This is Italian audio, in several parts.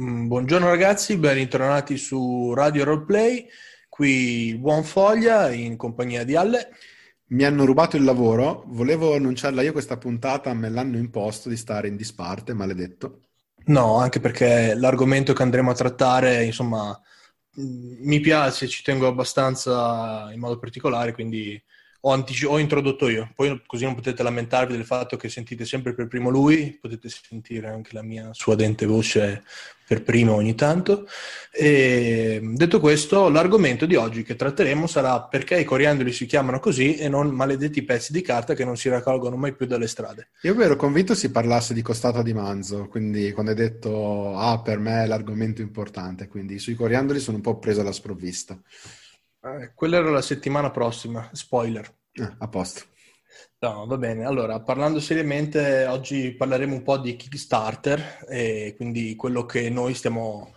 Mm, buongiorno ragazzi, ben ritornati su Radio Roleplay, qui il buon Foglia in compagnia di Alle. Mi hanno rubato il lavoro, volevo annunciarla io questa puntata, me l'hanno imposto di stare in disparte, maledetto. No, anche perché l'argomento che andremo a trattare, insomma, mm, mi piace, ci tengo abbastanza in modo particolare, quindi ho, antici- ho, introdotto io, poi così non potete lamentarvi del fatto che sentite sempre per primo lui, potete sentire anche la mia suadente voce per primo ogni tanto. E, detto questo, l'argomento di oggi che tratteremo sarà perché i coriandoli si chiamano così e non maledetti pezzi di carta che non si raccolgono mai più dalle strade. Io ero convinto si parlasse di costata di manzo, quindi quando hai detto ah per me è l'argomento importante, quindi sui coriandoli sono un po' preso alla sprovvista. Eh, quella era la settimana prossima, spoiler. Ah, a posto. No, va bene. Allora, parlando seriamente, oggi parleremo un po' di Kickstarter e quindi quello che noi stiamo,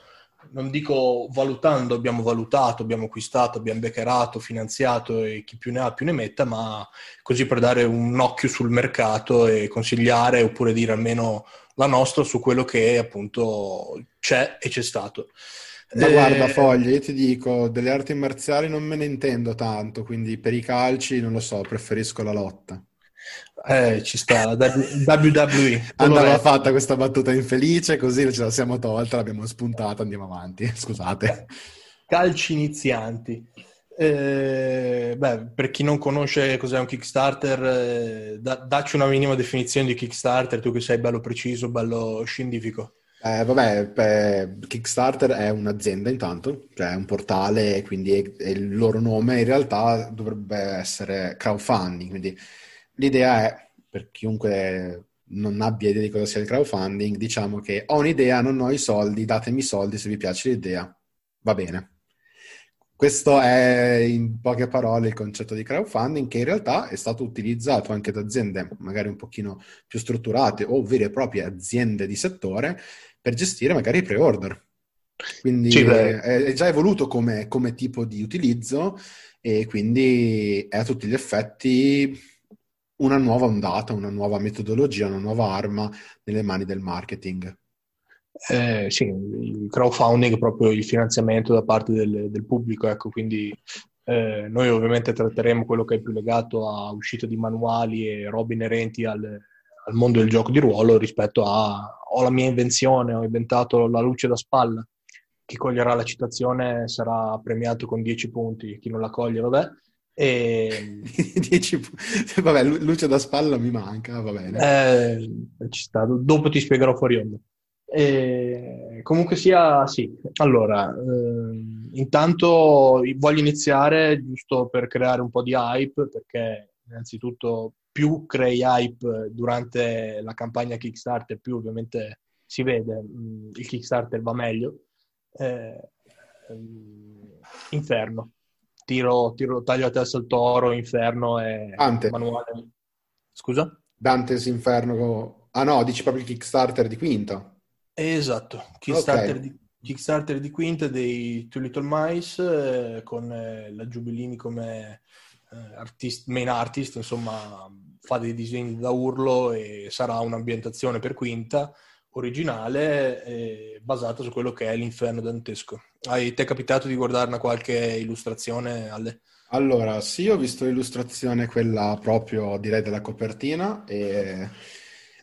non dico valutando, abbiamo valutato, abbiamo acquistato, abbiamo beccerato, finanziato e chi più ne ha più ne metta, ma così per dare un occhio sul mercato e consigliare oppure dire almeno la nostra su quello che appunto c'è e c'è stato. Ma guarda, eh, Foglia, io ti dico, delle arti marziali non me ne intendo tanto, quindi per i calci, non lo so, preferisco la lotta. Eh, ci sta, la WWE. Andava fatta questa battuta infelice, così ce la siamo tolta, l'abbiamo spuntata, andiamo avanti. Scusate. Calci inizianti. Eh, beh, per chi non conosce cos'è un Kickstarter, eh, da, dacci una minima definizione di Kickstarter, tu che sei bello preciso, bello scientifico. Eh, vabbè, beh, Kickstarter è un'azienda intanto, cioè è un portale, quindi è, è il loro nome in realtà dovrebbe essere crowdfunding, quindi l'idea è, per chiunque non abbia idea di cosa sia il crowdfunding, diciamo che ho un'idea, non ho i soldi, datemi i soldi se vi piace l'idea, va bene. Questo è in poche parole il concetto di crowdfunding che in realtà è stato utilizzato anche da aziende magari un pochino più strutturate o vere e proprie aziende di settore per gestire magari i pre-order. Quindi sì, è, è, già evoluto come, come, tipo di utilizzo e quindi è a tutti gli effetti una nuova ondata, una nuova metodologia, una nuova arma nelle mani del marketing. Eh, sì, il crowdfunding è proprio il finanziamento da parte del, del pubblico, ecco, quindi eh, noi ovviamente tratteremo quello che è più legato a uscita di manuali e robe inerenti al, al mondo del gioco di ruolo rispetto a ho la mia invenzione, ho inventato la luce da spalla. Chi coglierà la citazione sarà premiato con 10 punti, chi non la coglie, vabbè. E... 10 punti. Vabbè, luce da spalla mi manca, va bene. Eh, ci sta. Dopo ti spiegherò fuori onda. E... Comunque sia, sì. Allora, eh, intanto voglio iniziare giusto per creare un po' di hype, perché innanzitutto più crei hype durante la campagna Kickstarter, più ovviamente si vede mh, il Kickstarter va meglio. Eh, inferno. Tiro, tiro, taglio a testa al toro, Inferno e Dante. manuale. Scusa? Dante's Inferno. Ah no, dici proprio il Kickstarter di Quinta. Esatto, Kickstarter, okay. di, Kickstarter di Quinta dei Two Little Mice eh, con eh, la Giubilini come artist, main artist, insomma, fa dei disegni da urlo e sarà un'ambientazione per quinta originale eh, basata su quello che è l'inferno dantesco. Hai è capitato di guardarne qualche illustrazione, Ale? Allora, sì, ho visto l'illustrazione, quella proprio direi della copertina e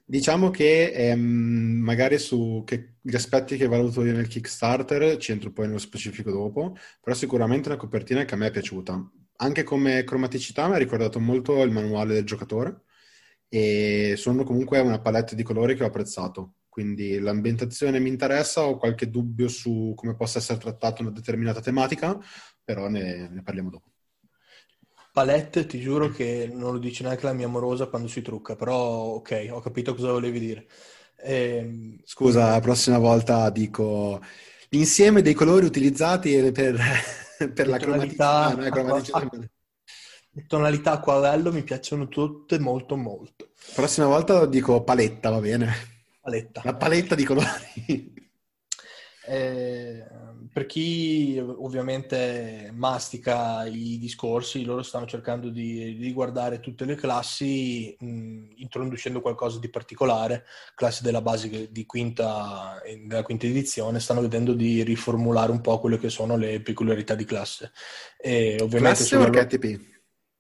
diciamo che ehm, magari su che, gli aspetti che valuto io nel Kickstarter ci entro poi nello specifico dopo, però sicuramente una copertina che a me è piaciuta anche come cromaticità mi ha ricordato molto il manuale del giocatore e sono comunque una palette di colori che ho apprezzato. Quindi l'ambientazione mi interessa, ho qualche dubbio su come possa essere trattata una determinata tematica, però ne, ne parliamo dopo. Palette, ti giuro che non lo dice neanche la mia amorosa quando si trucca, però ok, ho capito cosa volevi dire. Ehm, Scusa, la prossima volta dico l'insieme dei colori utilizzati per per la cromaticità. Acqua, le tonalità acquarello mi piacciono tutte molto molto. Prossima volta dico paletta, va bene? Paletta. La paletta di colori. Eh, per chi ovviamente mastica i discorsi, loro stanno cercando di, di guardare tutte le classi mh, introducendo qualcosa di particolare, classi della base di quinta, della quinta edizione, stanno vedendo di riformulare un po' quelle che sono le peculiarità di classe. E ovviamente classe o archetipi?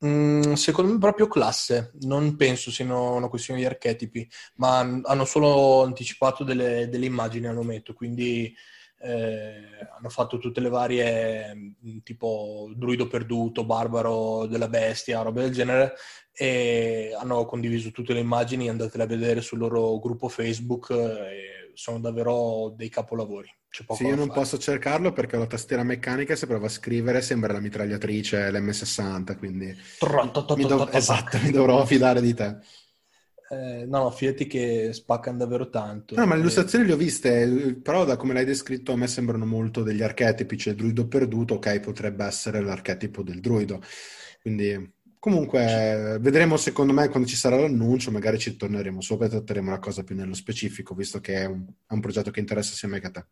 Mm, secondo me proprio classe, non penso siano una questione di archetipi, ma hanno solo anticipato delle, delle immagini al momento, quindi eh, hanno fatto tutte le varie mm, tipo druido perduto, barbaro della bestia, roba del genere e hanno condiviso tutte le immagini, andatele a vedere sul loro gruppo Facebook e sono davvero dei capolavori. sì, io non fare. posso cercarlo perché ho la tastiera meccanica e se provo a scrivere sembra la mitragliatrice l'M60, quindi esatto, mi dovrò fidare di te. Eh, no, no, fidati che spaccano davvero tanto. No, ma le illustrazioni le ho viste, però da come l'hai descritto a me sembrano molto degli archetipi, cioè druido perduto, ok, potrebbe essere l'archetipo del druido. Quindi comunque vedremo secondo me quando ci sarà l'annuncio, magari ci torneremo sopra e tratteremo la cosa più nello specifico, visto che è un, è un progetto che interessa sia me che a te.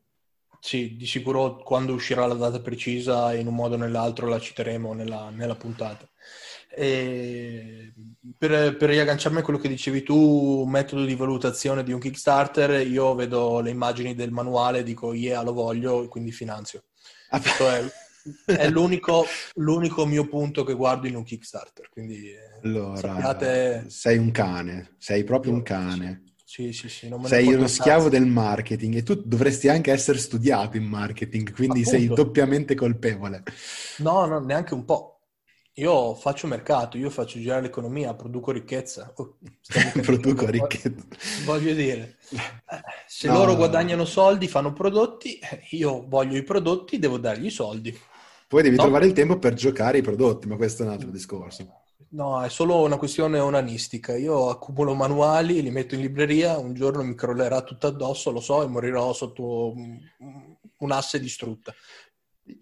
Sì, di sicuro quando uscirà la data precisa in un modo o nell'altro la citeremo nella, nella puntata. E per, per riagganciarmi a quello che dicevi tu, metodo di valutazione di un Kickstarter, io vedo le immagini del manuale, dico yeah, lo voglio, e quindi finanzio. Ah, è, è l'unico, l'unico, mio punto che guardo in un Kickstarter. Quindi, allora, sappiate... sei un cane, sei proprio un cane. Sì, sì, sì. sei uno schiavo del marketing e tu dovresti anche essere studiato in marketing, quindi Appunto. sei doppiamente colpevole. No, no, neanche un po'. Io faccio mercato, io faccio girare l'economia, produco ricchezza. Oh, produco ricchezza. Voglio dire, eh, se no. loro guadagnano soldi, fanno prodotti, io voglio i prodotti, devo dargli i soldi. Poi devi no? trovare il tempo per giocare i prodotti, ma questo è un altro discorso. No, è solo una questione onanistica. Io accumulo manuali, li metto in libreria, un giorno mi crollerà tutto addosso, lo so, e morirò sotto un asse distrutta.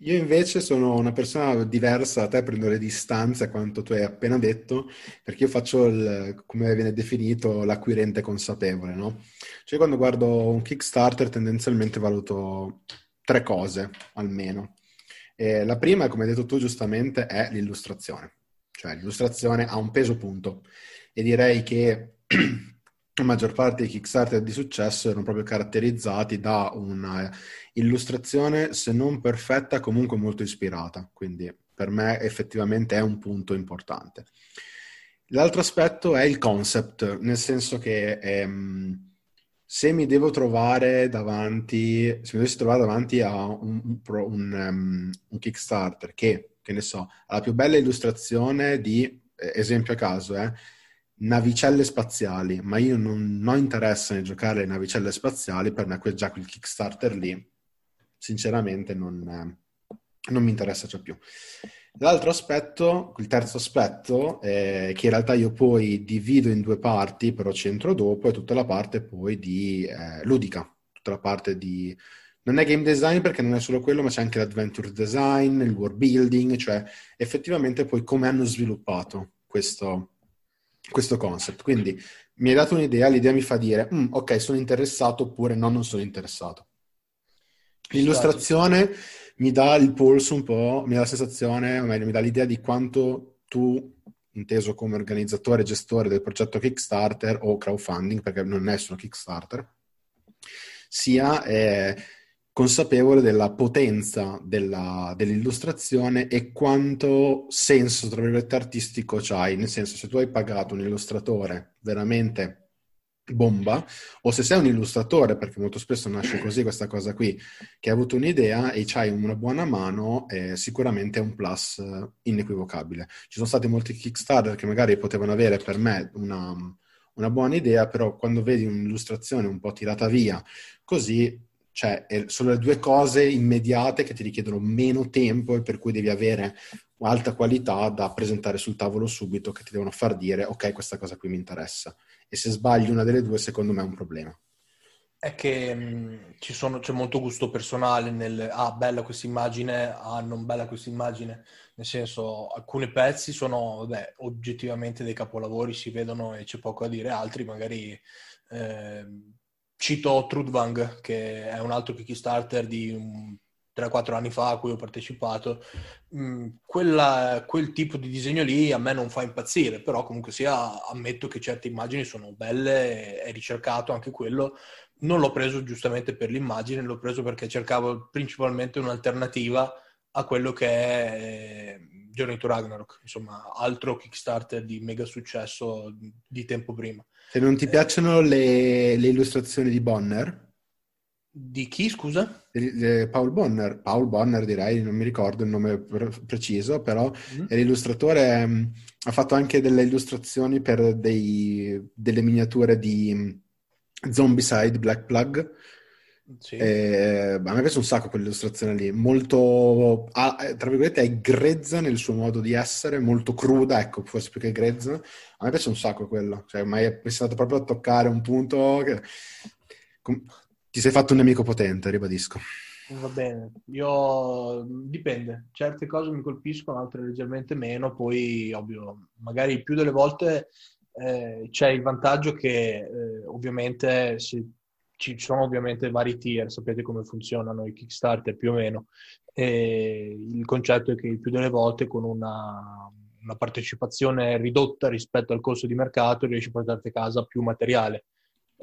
Io invece sono una persona diversa da te, prendo le distanze a quanto tu hai appena detto, perché io faccio il, come viene definito, l'acquirente consapevole, no? Cioè quando guardo un Kickstarter tendenzialmente valuto tre cose, almeno. E la prima, come hai detto tu giustamente, è l'illustrazione. Cioè l'illustrazione ha un peso punto. E direi che la maggior parte dei Kickstarter di successo erano proprio caratterizzati da una illustrazione, se non perfetta, comunque molto ispirata. Quindi per me effettivamente è un punto importante. L'altro aspetto è il concept, nel senso che ehm, se mi devo trovare davanti, se mi dovessi trovare davanti a un, un, un, um, un Kickstarter che, che ne so, ha la più bella illustrazione di, eh, esempio a caso, eh, navicelle spaziali, ma io non, non ho interesse nel giocare le navicelle spaziali, per me già quel Kickstarter lì, sinceramente, non, non mi interessa già più. L'altro aspetto, il terzo aspetto, eh, che in realtà io poi divido in due parti, però c'entro dopo, è tutta la parte poi di eh, ludica, tutta la parte di... Non è game design perché non è solo quello, ma c'è anche l'adventure design, il world building, cioè effettivamente poi come hanno sviluppato questo, questo concept. Quindi mi hai dato un'idea, l'idea mi fa dire, mm, ok, sono interessato oppure no, non sono interessato. L'illustrazione mi dà il polso un po', mi dà la sensazione, o meglio, mi dà l'idea di quanto tu, inteso come organizzatore e gestore del progetto Kickstarter o crowdfunding, perché non è solo Kickstarter, sia... Eh, consapevole della potenza della, dell'illustrazione e quanto senso, tra virgolette, artistico c'hai. Nel senso, se tu hai pagato un illustratore veramente bomba, o se sei un illustratore, perché molto spesso nasce così questa cosa qui, che hai avuto un'idea e c'hai una buona mano, eh, sicuramente è un plus inequivocabile. Ci sono stati molti Kickstarter che magari potevano avere per me una, una buona idea, però quando vedi un'illustrazione un po' tirata via, così cioè, sono le due cose immediate che ti richiedono meno tempo e per cui devi avere alta qualità da presentare sul tavolo subito che ti devono far dire ok, questa cosa qui mi interessa. E se sbagli una delle due, secondo me è un problema. È che mh, sono, c'è molto gusto personale nel ah, bella questa immagine, ah, non bella questa immagine. Nel senso, alcuni pezzi sono vabbè, oggettivamente dei capolavori, si vedono e c'è poco a dire, altri magari eh, cito Trudvang, che è un altro Kickstarter di un 3-4 anni fa a cui ho partecipato, mm, quella, quel tipo di disegno lì a me non fa impazzire, però comunque sia ammetto che certe immagini sono belle, è ricercato anche quello. Non l'ho preso giustamente per l'immagine, l'ho preso perché cercavo principalmente un'alternativa a quello che è eh, Journey to Ragnarok, insomma, altro Kickstarter di mega successo di tempo prima. Se non ti eh, piacciono le, le illustrazioni di Bonner? Di chi, scusa? Paul Bonner, Paul Bonner direi, non mi ricordo il nome preciso, però mm-hmm. l'illustratore mm, ha fatto anche delle illustrazioni per dei, delle miniature di mm, Zombicide Black Plug. Sì. E, a me piace un sacco quell'illustrazione lì, molto, tra virgolette, è grezza nel suo modo di essere, molto cruda, ecco, forse più che grezza. A me piace un sacco quello, cioè, ma è stato proprio a toccare un punto che ti sei fatto un nemico potente, ribadisco. Va bene, io dipende, certe cose mi colpiscono, altre leggermente meno, poi ovvio, magari più delle volte eh, c'è il vantaggio che eh, ovviamente se, ci sono ovviamente vari tier, sapete come funzionano i Kickstarter più o meno, e il concetto è che il più delle volte con una, una partecipazione ridotta rispetto al costo di mercato riesci a portarti a casa più materiale.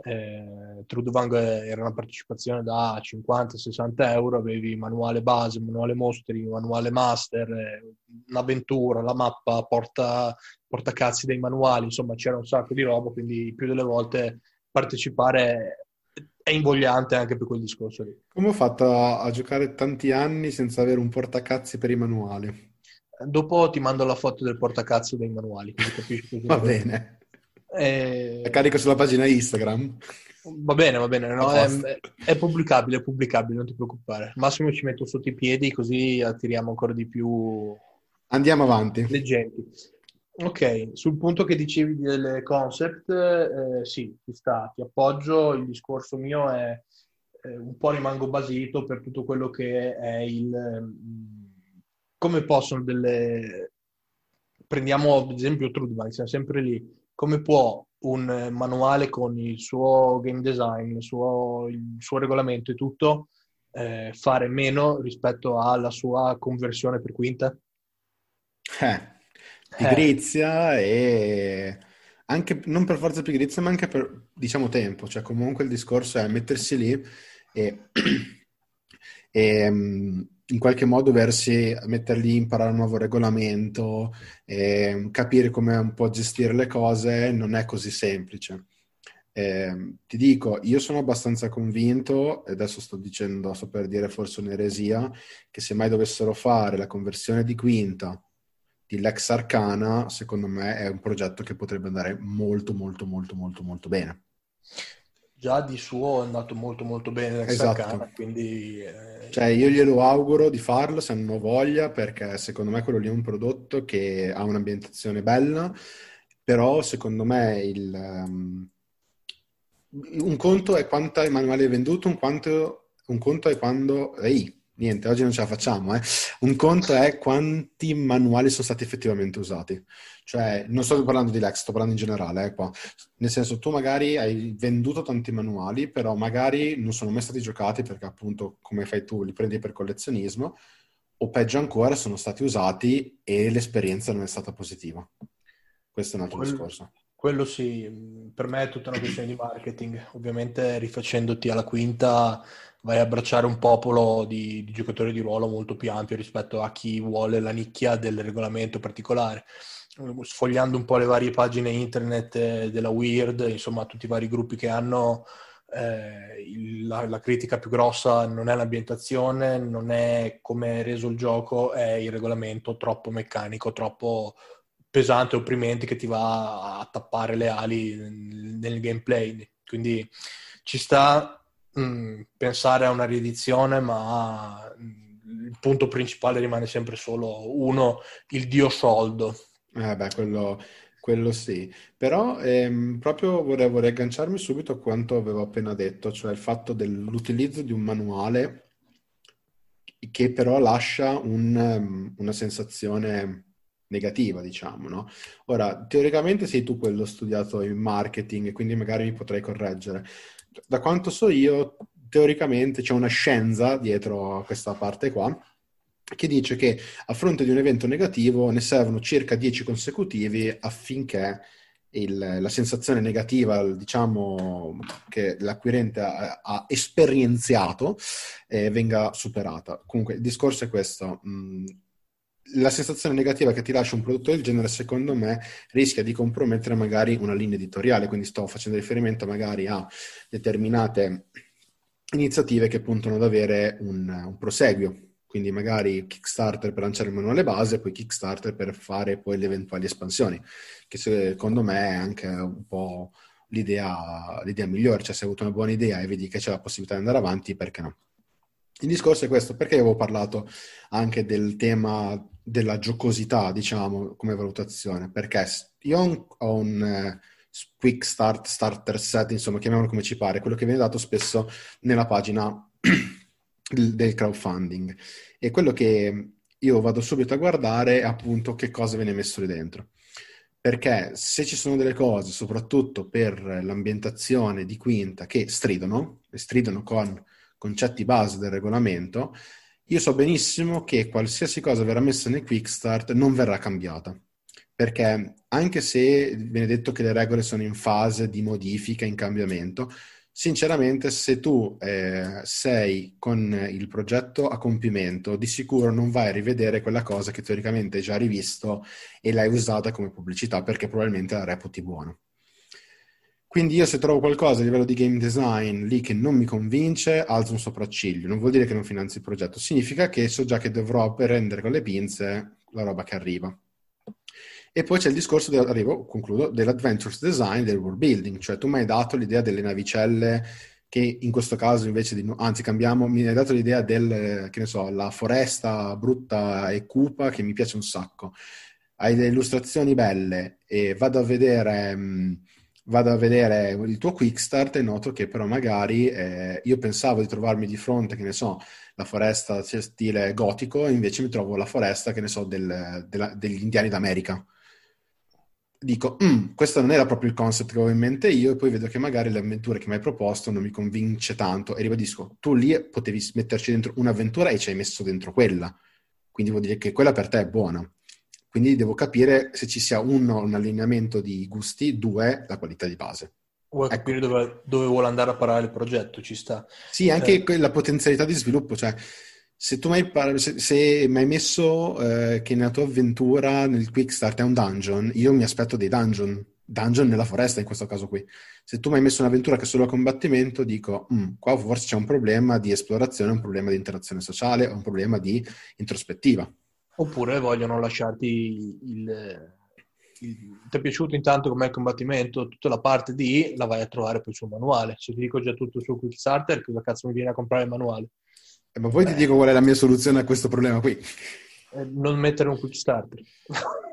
Eh, Trudvang era una partecipazione da 50-60 euro, avevi manuale base, manuale mostri, manuale master, eh, un'avventura, la mappa, porta, porta cazzi dei manuali, insomma c'era un sacco di roba, quindi più delle volte partecipare è invogliante anche per quel discorso lì. Come ho fatto a, giocare tanti anni senza avere un portacazzi per i manuali? Dopo ti mando la foto del portacazzo dei manuali, così capisci. Va bene. E... È carico sulla pagina Instagram? Va bene, va bene, no? è, è, pubblicabile, è pubblicabile, non ti preoccupare. Massimo ci metto sotto i piedi così attiriamo ancora di più... Andiamo avanti. Leggenti. Ok, sul punto che dicevi delle concept, eh, sì, ti sta, ti appoggio, il discorso mio è eh, un po' rimango basito per tutto quello che è il... Mm, come possono delle... Prendiamo ad esempio Trudbank, siamo sempre lì come può un manuale con il suo game design, il suo, il suo regolamento e tutto eh, fare meno rispetto alla sua conversione per quinta? Eh, pigrizia eh. e anche non per forza pigrizia, ma anche per diciamo tempo. Cioè, comunque il discorso è mettersi lì e, e in qualche modo doversi mettere lì, imparare un nuovo regolamento, eh, capire come un po' gestire le cose, non è così semplice. Eh, ti dico, io sono abbastanza convinto, e adesso sto dicendo, sto per dire forse un'eresia, che se mai dovessero fare la conversione di quinta di Lex Arcana, secondo me è un progetto che potrebbe andare molto, molto, molto, molto, molto bene già di suo è andato molto molto bene esatto. Arcana, quindi... Eh... Cioè io glielo auguro di farlo se hanno voglia, perché secondo me quello lì è un prodotto che ha un'ambientazione bella, però secondo me il... Um... un conto è quanto è manuale venduto, un, quanto... un conto è quando... Ehi, niente, oggi non ce la facciamo. Eh. Un conto è quanti manuali sono stati effettivamente usati. Cioè, non sto parlando di Lex, sto parlando in generale, eh. Nel senso, tu magari hai venduto tanti manuali, però magari non sono mai stati giocati perché appunto, come fai tu, li prendi per collezionismo, o peggio ancora, sono stati usati e l'esperienza non è stata positiva. Questo è un altro quello, discorso. Quello sì, per me è tutta una questione di marketing. Ovviamente rifacendoti alla quinta vai a abbracciare un popolo di, di, giocatori di ruolo molto più ampio rispetto a chi vuole la nicchia del regolamento particolare. Sfogliando un po' le varie pagine internet eh, della Weird, insomma tutti i vari gruppi che hanno, eh, la, la, critica più grossa non è l'ambientazione, non è come è reso il gioco, è il regolamento troppo meccanico, troppo pesante, opprimente che ti va a tappare le ali nel gameplay. Quindi ci sta Mm, pensare a una riedizione, ma il punto principale rimane sempre solo uno, il dio soldo. Eh beh, quello, quello sì. Però ehm, proprio vorrei, vorrei agganciarmi subito a quanto avevo appena detto, cioè il fatto dell'utilizzo di un manuale che però lascia un, um, una sensazione negativa, diciamo, no? Ora, teoricamente sei tu quello studiato in marketing quindi magari mi potrei correggere, da quanto so io, teoricamente c'è una scienza dietro a questa parte qua che dice che a fronte di un evento negativo ne servono circa 10 consecutivi affinché il, la sensazione negativa, diciamo, che l'acquirente ha, ha esperienziato eh, venga superata. Comunque, il discorso è questo. Mh, la sensazione negativa che ti lascia un prodotto del genere, secondo me, rischia di compromettere magari una linea editoriale. Quindi sto facendo riferimento magari a determinate iniziative che puntano ad avere un, un proseguio quindi magari Kickstarter per lanciare il manuale base poi Kickstarter per fare poi le eventuali espansioni, che secondo me è anche un po' l'idea, l'idea migliore, cioè se hai avuto una buona idea e vedi che c'è la possibilità di andare avanti, perché no? Il discorso è questo, perché avevo parlato anche del tema della giocosità, diciamo, come valutazione, perché io ho un eh, quick start, starter set, insomma, chiamiamolo come ci pare, quello che viene dato spesso nella pagina del crowdfunding. E quello che io vado subito a guardare è appunto che cosa viene messo lì dentro. Perché se ci sono delle cose, soprattutto per l'ambientazione di Quinta, che stridono, stridono con concetti base del regolamento, io so benissimo che qualsiasi cosa verrà messa nel Quick Start non verrà cambiata. Perché anche se viene detto che le regole sono in fase di modifica, in cambiamento, Sinceramente, se tu eh, sei con il progetto a compimento, di sicuro non vai a rivedere quella cosa che teoricamente hai già rivisto e l'hai usata come pubblicità perché probabilmente la reputi buona. Quindi io se trovo qualcosa a livello di game design lì che non mi convince, alzo un sopracciglio. Non vuol dire che non finanzi il progetto, significa che so già che dovrò prendere con le pinze la roba che arriva. E poi c'è il discorso, del, arrivo, concludo, dell'adventures design, del world building, cioè tu mi hai dato l'idea delle navicelle che in questo caso invece di, anzi cambiamo, mi hai dato l'idea del, che ne so, la foresta brutta e cupa che mi piace un sacco. Hai delle illustrazioni belle e vado a vedere... Mh, vado a vedere il tuo quick start e noto che però magari eh, io pensavo di trovarmi di fronte, che ne so, la foresta stile gotico invece mi trovo la foresta, che ne so, del, della, degli indiani d'America dico, mm, questo non era proprio il concept che avevo in mente io, e poi vedo che magari l'avventura che mi hai proposto non mi convince tanto, e ribadisco, tu lì potevi metterci dentro un'avventura e ci hai messo dentro quella, quindi vuol dire che quella per te è buona. Quindi devo capire se ci sia uno, un allineamento di gusti, due, la qualità di base. Vuoi ecco. capire dove, dove, vuole andare a parare il progetto, ci sta. Sì, anche eh. la potenzialità di sviluppo, cioè se tu mi hai, se, se mi hai messo eh, che nella tua avventura nel quick start è un dungeon, io mi aspetto dei dungeon, dungeon nella foresta in questo caso qui. Se tu mi hai messo un'avventura che è solo a combattimento, dico, mm, qua forse c'è un problema di esplorazione, un problema di interazione sociale, un problema di introspettiva. Oppure vogliono lasciarti il, il, ti è piaciuto intanto com'è il combattimento, tutta la parte di la vai a trovare poi sul manuale. Se ti dico già tutto sul quick starter, cosa cazzo mi viene a comprare il manuale? Eh, ma poi Beh. ti dico qual è la mia soluzione a questo problema qui. Eh, non mettere un quick starter.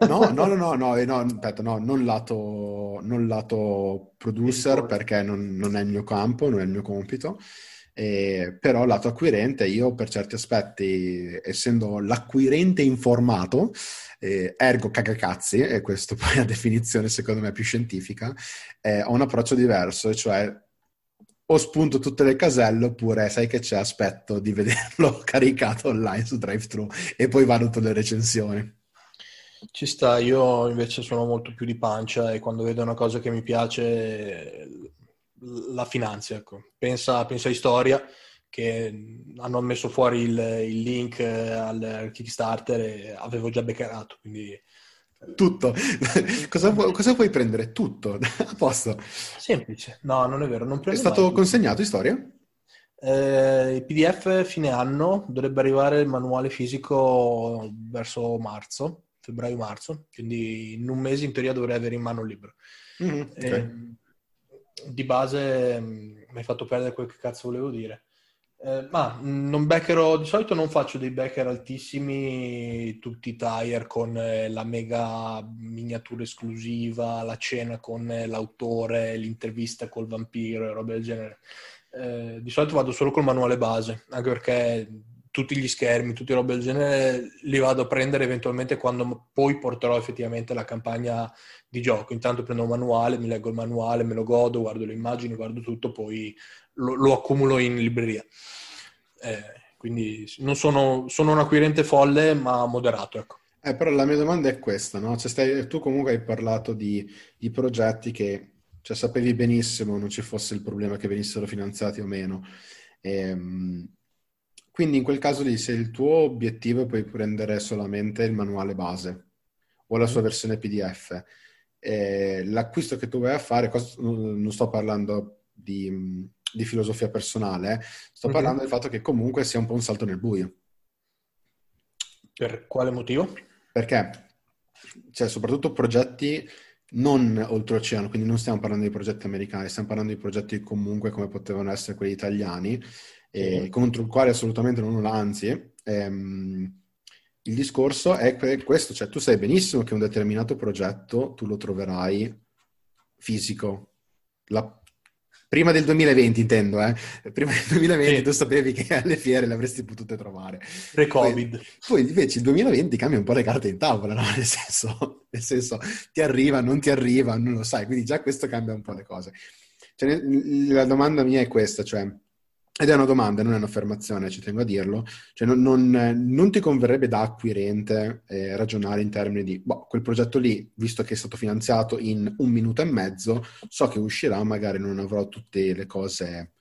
no, no, no, no, no, eh, no, aspetta, no, non lato, non lato producer perché non, non, è il mio campo, non è il mio compito. Eh, però lato acquirente io per certi aspetti essendo l'acquirente informato eh, ergo cagacazzi e questo poi è la definizione secondo me più scientifica eh, ho un approccio diverso cioè o spunto tutte le caselle oppure sai che c'è, aspetto di vederlo caricato online su DriveThru e poi valuto le recensioni. Ci sta, io invece sono molto più di pancia e quando vedo una cosa che mi piace la finanzia. Ecco. Pensa, pensa a Storia che hanno messo fuori il, il link al Kickstarter e avevo già beccarato, quindi tutto. cosa, pu- cosa, puoi prendere? Tutto. A posto. Semplice. No, non è vero. Non è stato consegnato in storia? Eh, il PDF fine anno dovrebbe arrivare il manuale fisico verso marzo, febbraio-marzo, quindi in un mese in teoria dovrei avere in mano il libro. Mm-hmm, okay. eh, di base mm, mi hai fatto perdere quel che cazzo volevo dire. Eh, ma mm, non beccherò, di solito non faccio dei backer altissimi, tutti i tire con eh, la mega miniatura esclusiva, la cena con eh, l'autore, l'intervista col vampiro e robe del genere. Eh, di solito vado solo col manuale base, anche perché tutti gli schermi, tutte robe del genere, li vado a prendere eventualmente quando poi porterò effettivamente la campagna di gioco. Intanto prendo un manuale, mi leggo il manuale, me lo godo, guardo le immagini, guardo tutto, poi lo, lo accumulo in libreria. Eh, quindi non sono, sono un acquirente folle, ma moderato, ecco. Eh, però la mia domanda è questa, no? Cioè stai, tu comunque hai parlato di, di progetti che cioè, sapevi benissimo non ci fosse il problema che venissero finanziati o meno. Ehm, quindi in quel caso lì, se il tuo obiettivo è poi prendere solamente il manuale base o la sua mm. versione PDF, eh, l'acquisto che tu vai a fare, cosa, non sto parlando di, di filosofia personale, eh, sto mm-hmm. parlando del fatto che comunque sia un po' un salto nel buio. Per quale motivo? Perché, cioè, soprattutto progetti non oltreoceano, quindi non stiamo parlando di progetti americani, stiamo parlando di progetti comunque come potevano essere quelli italiani, eh, contro il quale assolutamente non ho l'anzi. Ehm, il discorso è questo, cioè tu sai benissimo che un determinato progetto tu lo troverai fisico. La, prima del 2020 intendo, eh? Prima del 2020 sì. tu sapevi che alle fiere le avresti potute trovare. Pre-Covid. Poi, poi, invece il 2020 cambia un po' le carte in tavola, no? Nel senso, nel senso, ti arriva, non ti arriva, non lo sai. Quindi già questo cambia un po' le cose. Cioè, la domanda mia è questa, cioè ed è una domanda, non è un'affermazione, ci tengo a dirlo. Cioè, non, non, non ti converrebbe da acquirente eh, ragionare in termini di boh, quel progetto lì, visto che è stato finanziato in un minuto e mezzo, so che uscirà, magari non avrò tutte le cose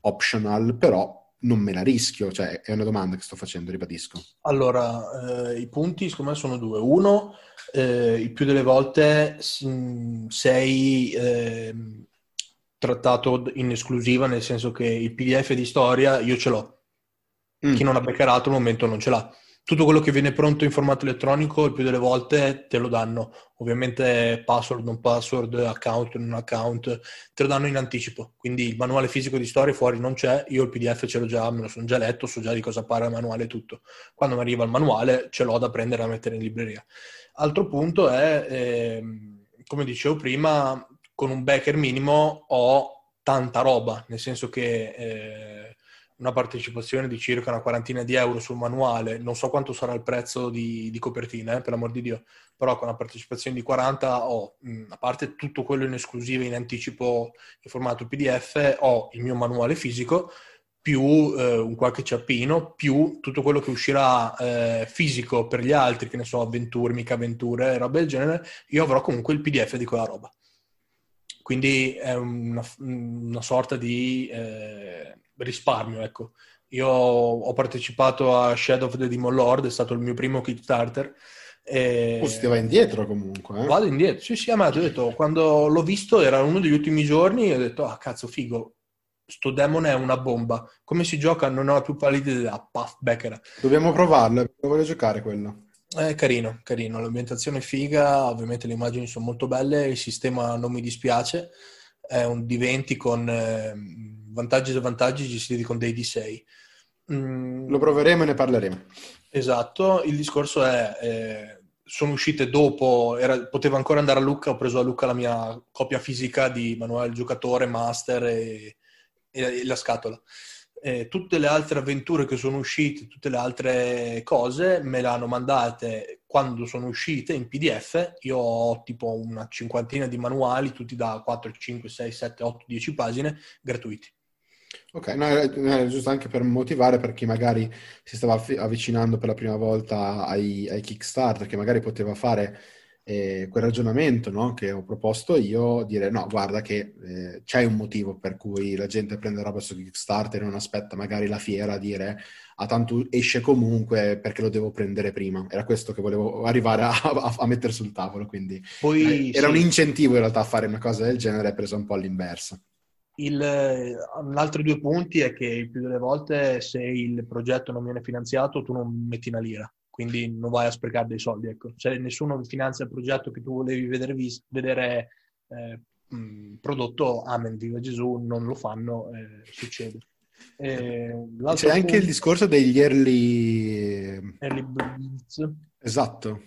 optional, però non me la rischio. Cioè, è una domanda che sto facendo, ribadisco. Allora, eh, i punti secondo me sono due. Uno, eh, il più delle volte sei ehm, trattato in esclusiva, nel senso che il PDF di storia io ce l'ho. Mm. Chi non ha backerato al momento non ce l'ha. Tutto quello che viene pronto in formato elettronico, il più delle volte te lo danno. Ovviamente password, non password, account, non account, te lo danno in anticipo. Quindi il manuale fisico di storia fuori non c'è, io il PDF ce l'ho già, me lo sono già letto, so già di cosa parla il manuale e tutto. Quando mi arriva il manuale ce l'ho da prendere e da mettere in libreria. Altro punto è, eh, come dicevo prima, con un backer minimo ho tanta roba, nel senso che eh, una partecipazione di circa una quarantina di euro sul manuale, non so quanto sarà il prezzo di, di copertina, eh, per l'amor di Dio, però con una partecipazione di 40 ho, mh, a parte tutto quello in esclusiva in anticipo in formato PDF, ho il mio manuale fisico, più eh, un qualche ciappino, più tutto quello che uscirà eh, fisico per gli altri, che ne so, avventure, mica avventure, roba del genere, io avrò comunque il PDF di quella roba. Quindi è una, una sorta di eh, risparmio, ecco. Io ho partecipato a Shadow of the Demon Lord, è stato il mio primo Kickstarter. E... Oh, si va indietro comunque. Eh? Vado indietro, sì, sì, ma ho detto, quando l'ho visto era uno degli ultimi giorni e ho detto, ah cazzo, figo, sto demon è una bomba. Come si gioca non ho più pallida idea, puff, Beckera. Dobbiamo provarlo, voglio giocare quello. È carino, carino, l'ambientazione è figa, ovviamente le immagini sono molto belle, il sistema non mi dispiace, è un D20 con eh, vantaggi e svantaggi gestiti con dei D6. Mm. Lo proveremo e ne parleremo. Esatto, il discorso è, eh, sono uscite dopo, era, potevo ancora andare a Lucca, ho preso a Lucca la mia copia fisica di manuale giocatore, master e, e, e la scatola eh, tutte le altre avventure che sono uscite, tutte le altre cose, me le hanno mandate quando sono uscite in PDF. Io ho tipo una cinquantina di manuali, tutti da 4, 5, 6, 7, 8, 10 pagine, gratuiti. Ok, no, è giusto anche per motivare per chi magari si stava avvicinando per la prima volta ai, ai Kickstarter, che magari poteva fare eh, quel ragionamento no, che ho proposto io, dire no, guarda che eh, c'è un motivo per cui la gente prende roba su Kickstarter e non aspetta magari la fiera a dire ah tanto esce comunque perché lo devo prendere prima. Era questo che volevo arrivare a, a, a mettere sul tavolo, quindi Poi, eh, era sì. un incentivo in realtà a fare una cosa del genere presa un po' all'inversa. Il, altri due punti è che il più delle volte se il progetto non viene finanziato tu non metti una lira quindi non vai a sprecare dei soldi. Ecco. Se nessuno finanzia il progetto che tu volevi vedere, vedere eh, mh, prodotto, amen, viva Gesù, non lo fanno, eh, succede. Eh, C'è anche punto... il discorso degli early... Early birds. Esatto.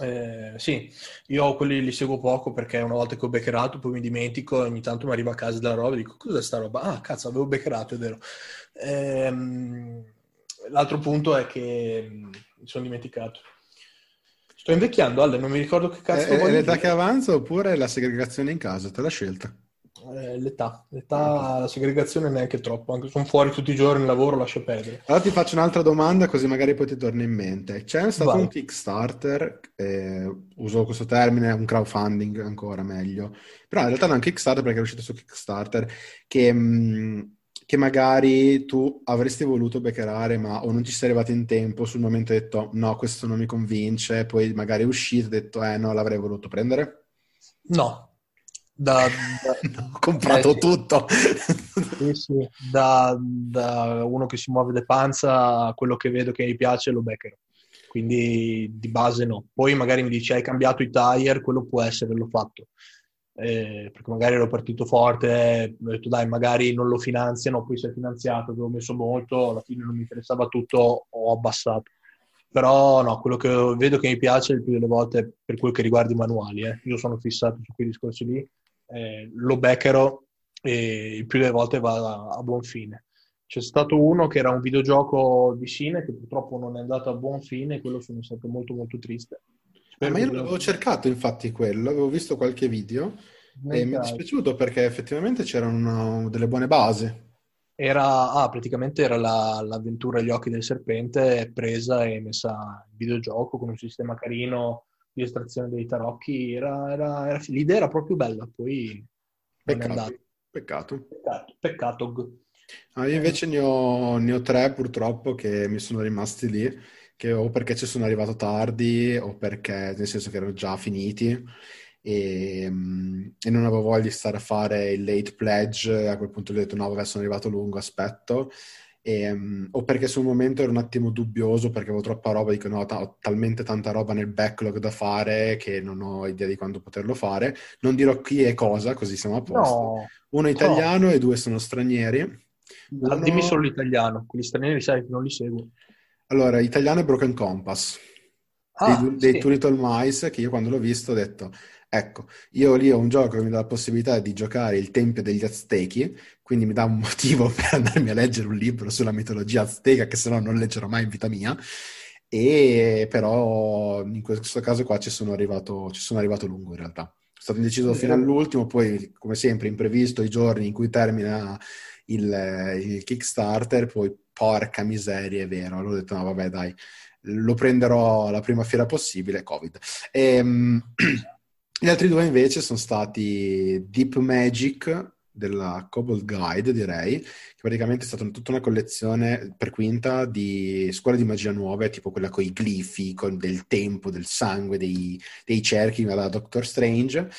Eh, sì, io quelli li seguo poco perché una volta che ho beccerato poi mi dimentico e ogni tanto mi arriva a casa della roba e dico cos'è sta roba? Ah cazzo avevo beccerato è vero. Ehm, l'altro punto è che mh, mi sono dimenticato. Sto invecchiando, Alle, non mi ricordo che cazzo È, voglio è l'età dire. che avanza oppure la segregazione in casa? Te l'ha scelta. Eh, l'età, l'età, la segregazione neanche troppo, anche sono fuori tutti i giorni, lavoro, lascio perdere. Allora ti faccio un'altra domanda così magari poi ti torna in mente. C'è stato Vai. un Kickstarter, eh, uso questo termine, un crowdfunding ancora meglio, però in realtà non è un Kickstarter perché è uscito su Kickstarter, che, mh, che magari tu avresti voluto beccherare ma o non ci sei arrivato in tempo, sul momento hai detto no, questo non mi convince, poi magari è uscito e hai detto eh no, l'avrei voluto prendere. No, da, No, ho comprato eh, tutto. Sì, sì. Da, da uno che si muove de panza a quello che vedo che mi piace lo beccherò. Quindi di base no. Poi magari mi dici hai cambiato i tire, quello può essere, l'ho fatto. Eh, perché magari ero partito forte, ho detto dai, magari non lo finanziano, poi si è finanziato, avevo messo molto, alla fine non mi interessava tutto, ho abbassato. Però no, quello che vedo che mi piace il più delle volte per quel che riguarda i manuali, eh. Io sono fissato su quei discorsi lì, eh, lo beccherò e il più delle volte va a, a buon fine. C'è stato uno che era un videogioco di Cine che purtroppo non è andato a buon fine quello sono stato molto molto triste. Spero ma io l'avevo cercato infatti quello, avevo visto qualche video e mi è dispiaciuto perché effettivamente c'erano delle buone basi. Era, ah, praticamente era la- l'avventura agli occhi del serpente presa e messa in videogioco con un sistema carino di estrazione dei tarocchi. Era, era- era- l'idea era proprio bella, poi Peccato, peccato. Peccato, peccato. Ah, io invece ne ho, ne ho tre purtroppo che mi sono rimasti lì, che o perché ci sono arrivato tardi o perché nel senso che erano già finiti e, mm, e non avevo voglia di stare a fare il late pledge, a quel punto gli ho detto no, vabbè, sono arrivato lungo, aspetto. E, mm, o perché sul momento ero un attimo dubbioso perché avevo troppa roba, dico no, ta- ho talmente tanta roba nel backlog da fare che non ho idea di quando poterlo fare. Non dirò chi e cosa, così siamo a posto. No, Uno è italiano e due sono stranieri. Ah, Uno- dimmi solo l'italiano, quelli stranieri sai che non li seguo. Allora, italiano è Broken Compass, Ah, dei, dei sì. Two Little Mice, che io quando l'ho visto ho detto, ecco, io lì ho un gioco che mi dà la possibilità di giocare il Tempio degli Aztechi, quindi mi dà un motivo per andarmi a leggere un libro sulla mitologia azteca, che se no non leggerò mai in vita mia, e però in questo caso qua ci sono arrivato, ci sono arrivato lungo in realtà. Sono stato indeciso fino all'ultimo, poi come sempre imprevisto i giorni in cui termina il, il Kickstarter, poi porca miseria, è vero. Allora ho detto, no, vabbè, dai, lo prenderò la prima fiera possibile, Covid. Ehm, gli altri due invece sono stati Deep Magic della Cobalt Guide, direi, che praticamente è stata tutta una collezione per quinta di scuole di magia nuove, tipo quella con i glifi, con del tempo, del sangue, dei, dei cerchi, da Doctor Strange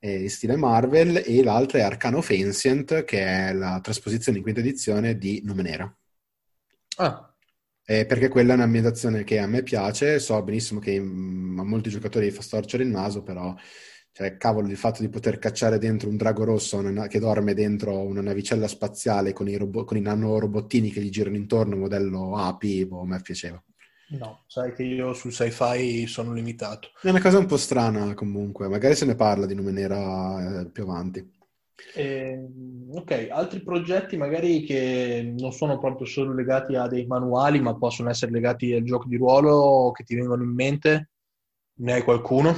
eh, stile Marvel, e l'altra è Arcano Ancient, che è la trasposizione in quinta edizione di Numenera. Ah, Eh, perché quella è un'ambientazione che a me piace, so benissimo che mm, a molti giocatori fa storcere il naso, però, cioè, cavolo, il fatto di poter cacciare dentro un drago rosso una na- che dorme dentro una navicella spaziale con i, robo- con i nanorobottini che gli girano intorno, modello api, boh, a me piaceva. No, sai che io sul sci-fi sono limitato. È una cosa un po' strana comunque, magari se ne parla di Numenera eh, più avanti. Ehm, ok, altri progetti magari che non sono proprio solo legati a dei manuali, ma possono essere legati al gioco di ruolo che ti vengono in mente? Ne hai qualcuno?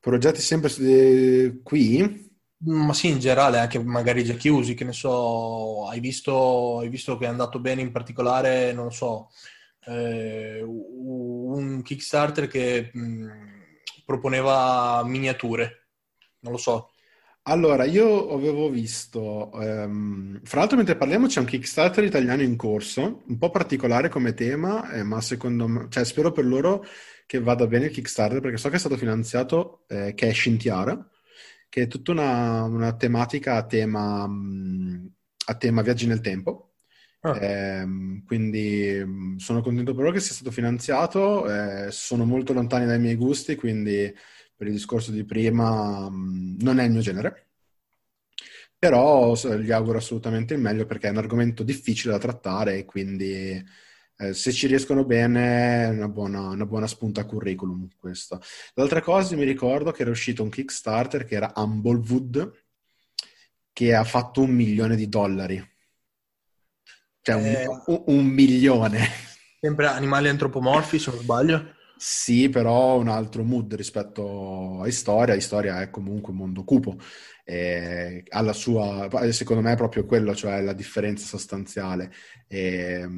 Progetti sempre eh, qui? Ma sì, in generale, anche magari già chiusi, che ne so, hai visto, hai visto che è andato bene in particolare, non lo so, eh, un Kickstarter che mh, proponeva miniature, non lo so. Allora, io avevo visto, ehm, fra l'altro mentre parliamo c'è un Kickstarter italiano in corso, un po' particolare come tema, eh, ma secondo me, cioè spero per loro che vada bene il Kickstarter perché so che è stato finanziato, eh, che è Scintiara, che è tutta una, una tematica a tema, a tema viaggi nel tempo. Ah, Ehm, quindi sono contento per loro che sia stato finanziato, eh, sono molto lontani dai miei gusti, quindi per il discorso di prima non è il mio genere, però gli auguro assolutamente il meglio perché è un argomento difficile da trattare e quindi eh, se ci riescono bene è una buona, una buona spunta a curriculum questo. L'altra cosa mi ricordo che era uscito un Kickstarter che era Humblewood che ha fatto un milione di dollari. Cioè, eh, un, un, milione. Sempre animali antropomorfi, se non sbaglio. Sì, però un altro mood rispetto a Storia. Storia è comunque un mondo cupo. E alla sua, secondo me è proprio quello, cioè la differenza sostanziale. E,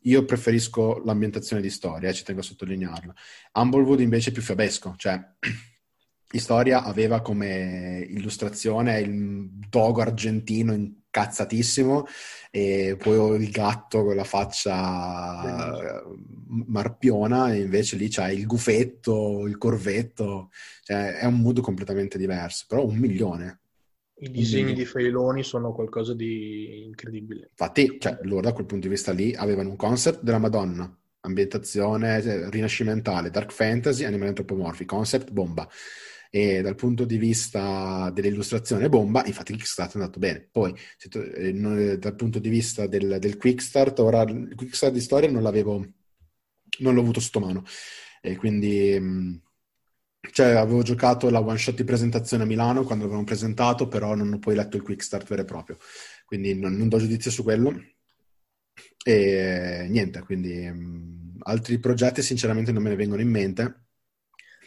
io preferisco l'ambientazione di Storia, ci tengo a sottolinearlo. Humblewood invece è più fiabesco, cioè Storia aveva come illustrazione il dogo argentino incazzatissimo e poi il gatto con la faccia marpiona e invece lì c'è il gufetto, il corvetto, cioè è un mood completamente diverso, però un milione. I disegni di Feiloni sono qualcosa di incredibile. Infatti, cioè, loro da quel punto di vista lì avevano un concept della Madonna, ambientazione cioè, rinascimentale, dark fantasy, animali antropomorfi, concept bomba e dal punto di vista dell'illustrazione bomba, infatti Kickstarter è andato bene. Poi eh, eh, dal punto di vista del, del Quickstart, ora il Quickstart di storia non l'avevo, non l'ho avuto sotto mano e quindi... Mm, cioè, avevo giocato la one shot di presentazione a Milano quando l'avevano presentato, però non ho poi letto il quick start vero e proprio. Quindi non, non do giudizio su quello. E niente, quindi mh, altri progetti sinceramente non me ne vengono in mente.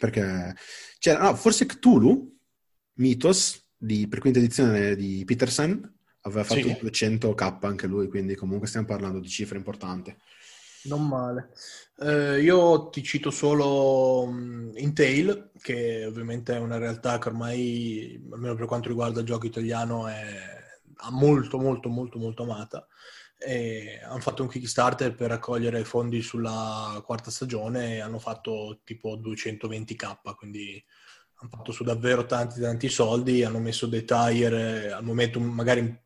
Perché c'era, no, forse Cthulhu, Mythos, di, per quinta edizione di Peterson, aveva fatto sì. 200k anche lui, quindi comunque stiamo parlando di cifre importanti. Non male. Eh, io ti cito solo um, Intel, che ovviamente è una realtà che ormai, almeno per quanto riguarda il gioco italiano, è molto, molto, molto, molto amata e hanno fatto un Kickstarter per raccogliere fondi sulla quarta stagione e hanno fatto tipo 220k, quindi hanno fatto su davvero tanti tanti soldi, hanno messo dei tire al momento magari un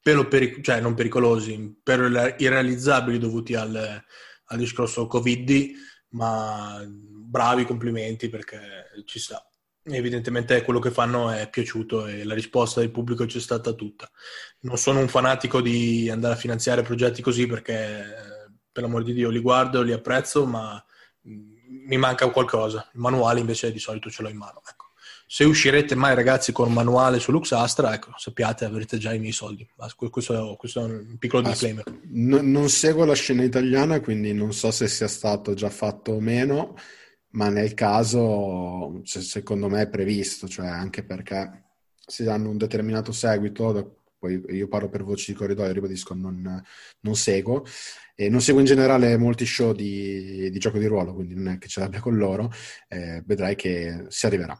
pelo peric- cioè non pericolosi, però irrealizzabili dovuti al, al discorso Covid, ma bravi complimenti perché ci sta evidentemente quello che fanno è piaciuto e la risposta del pubblico c'è stata tutta. Non sono un fanatico di andare a finanziare progetti così perché, per l'amor di Dio, li guardo, li apprezzo, ma mi manca qualcosa. Il manuale invece di solito ce l'ho in mano. Ecco. Se uscirete mai ragazzi con un manuale su Luxastra, ecco, sappiate, avrete già i miei soldi. Questo, questo è un piccolo disclaimer. No, non seguo la scena italiana, quindi non so se sia stato già fatto o meno ma nel caso secondo me è previsto, cioè anche perché se hanno un determinato seguito, poi io parlo per voci di corridoio, ribadisco, non, non seguo, e non seguo in generale molti show di, di, gioco di ruolo, quindi non è che ce l'abbia con loro, eh, vedrai che si arriverà.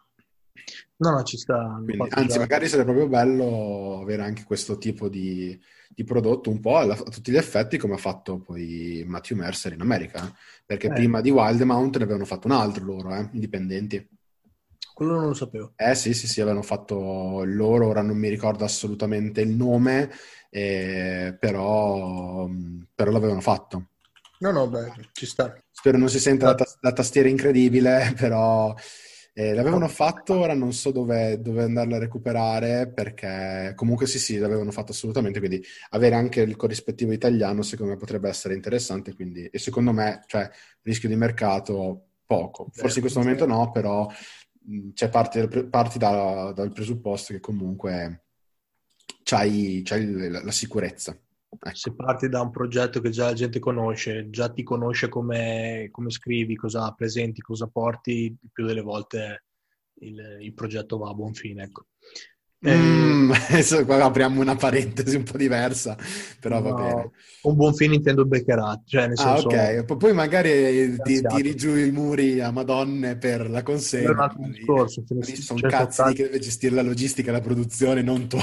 No, no, ci sta. Quindi, anzi, magari sarebbe proprio bello avere anche questo tipo di, di prodotto un po' alla, a tutti gli effetti come ha fatto poi Matthew Mercer in America, eh? perché eh. prima di Wildemount ne avevano fatto un altro loro, eh? indipendenti. Quello non lo sapevo. Eh sì, sì, sì, avevano fatto loro, ora non mi ricordo assolutamente il nome, eh, però, però l'avevano fatto. No, no, beh, ci sta. Spero non si senta la, ta- la tastiera incredibile, però eh, l'avevano fatto, ora non so dove, dove andarla a recuperare perché comunque sì, sì, l'avevano fatto assolutamente, quindi avere anche il corrispettivo italiano secondo me potrebbe essere interessante, quindi, e secondo me, cioè, rischio di mercato poco. Forse in questo momento no, però c'è parti, parti da, dal presupposto che comunque c'hai, c'hai la, la sicurezza. Ecco. Se parti da un progetto che già la gente conosce, già ti conosce come, come scrivi, cosa presenti, cosa porti, più delle volte il, il progetto va a buon fine. Ecco. Mm, adesso qua apriamo una parentesi un po' diversa, però no, va bene. Un buon fine intendo beccerato, cioè nel ah, senso... ok, poi magari ti, tiri giù i muri a madonne per la consegna. Per un altro discorso. Sono cazzi tanti... che deve gestire la logistica e la produzione, non tu.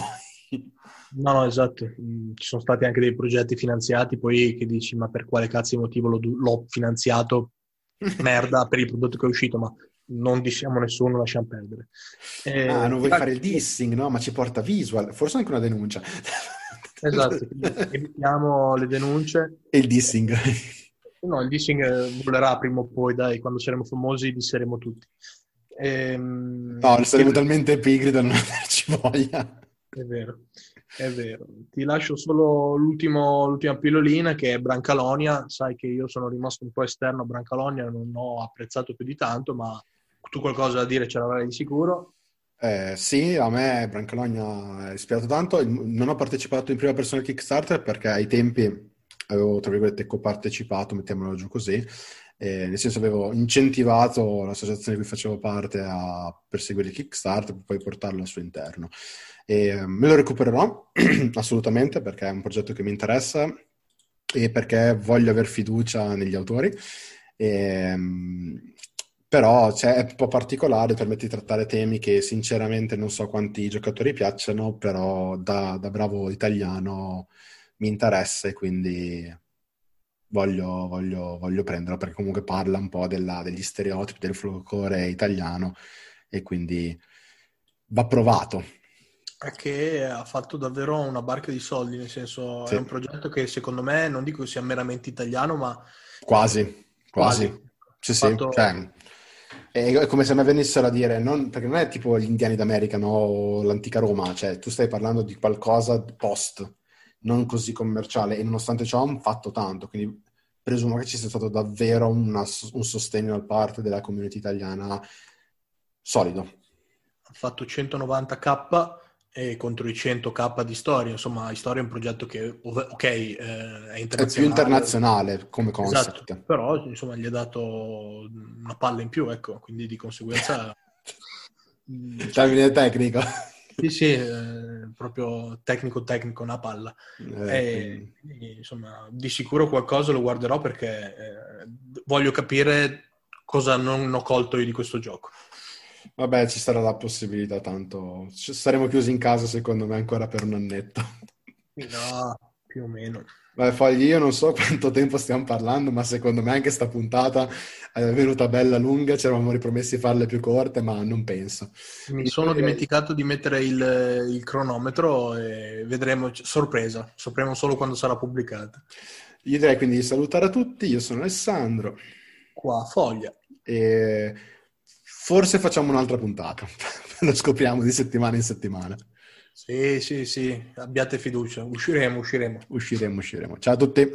No, no, esatto. Mm, ci sono stati anche dei progetti finanziati, poi che dici, ma per quale cazzo di motivo l'ho finanziato? Merda per il prodotto che è uscito, ma non diciamo nessuno, lasciamo perdere. Eh, ah, non vuoi fare il dissing, no? Ma ci porta visual, forse anche una denuncia. Esatto, evitiamo le denunce. E il dissing. No, il dissing volerà prima o poi, dai, quando saremo famosi disseremo tutti. Ehm, no, saremo che... talmente pigri da non averci voglia. È vero. È vero. Ti lascio solo l'ultima pillolina che è Brancalonia. Sai che io sono rimasto un po' esterno a Brancalonia, non ho apprezzato più di tanto, ma tu qualcosa da dire ce l'avrai di sicuro. Eh, sì, a me Brancalonia è ispirato tanto. Non ho partecipato in prima persona al Kickstarter perché ai tempi avevo, tra virgolette, copartecipato, mettiamolo giù così, eh, nel senso avevo incentivato l'associazione di cui facevo parte a perseguire il Kickstarter per poi portarlo al suo interno. E, eh, me lo recupererò assolutamente perché è un progetto che mi interessa e perché voglio aver fiducia negli autori. E, ehm, però cioè, è un po' particolare, permette di trattare temi che sinceramente non so quanti giocatori piacciono, però da, da bravo italiano mi interessa e quindi voglio, voglio, voglio prenderlo perché comunque parla un po' della, degli stereotipi del folklore italiano e quindi va provato. È che ha fatto davvero una barca di soldi, nel senso sì. è un progetto che secondo me non dico sia meramente italiano, ma... Quasi, quasi. quasi. Sì, fatto... sì. Cioè, è come se mi venissero a dire, non, perché non è tipo gli indiani d'America no? o l'antica Roma, cioè tu stai parlando di qualcosa post, non così commerciale e nonostante ciò hanno fatto tanto, quindi presumo che ci sia stato davvero una, un sostegno da parte della community italiana solido. Ha fatto 190k e contro i 100k di storia, insomma, storia è un progetto che, ok, eh, è internazionale. È più internazionale come concept. Esatto, però, insomma, gli ha dato una palla in più, ecco, quindi di conseguenza... Termine tecnico. Sì, sì, eh, proprio tecnico-tecnico, una palla. Eh, e, insomma, di sicuro qualcosa lo guarderò perché eh, voglio capire cosa non ho colto io di questo gioco. Vabbè, ci sarà la possibilità, tanto saremo chiusi in casa secondo me ancora per un annetto. No, più o meno. Beh, Fogli, io non so quanto tempo stiamo parlando, ma secondo me anche sta puntata è venuta bella lunga, ci eravamo ripromessi di farle più corte, ma non penso. Mi sono dimenticato di mettere il, il cronometro e vedremo, sorpresa, sapremo solo quando sarà pubblicata. Io direi quindi di salutare a tutti, io sono Alessandro. Qua, Foglia. E forse facciamo un'altra puntata, lo scopriamo di settimana in settimana. Sì, sì, sì, abbiate fiducia, usciremo, usciremo. Usciremo, usciremo. Ciao a tutti.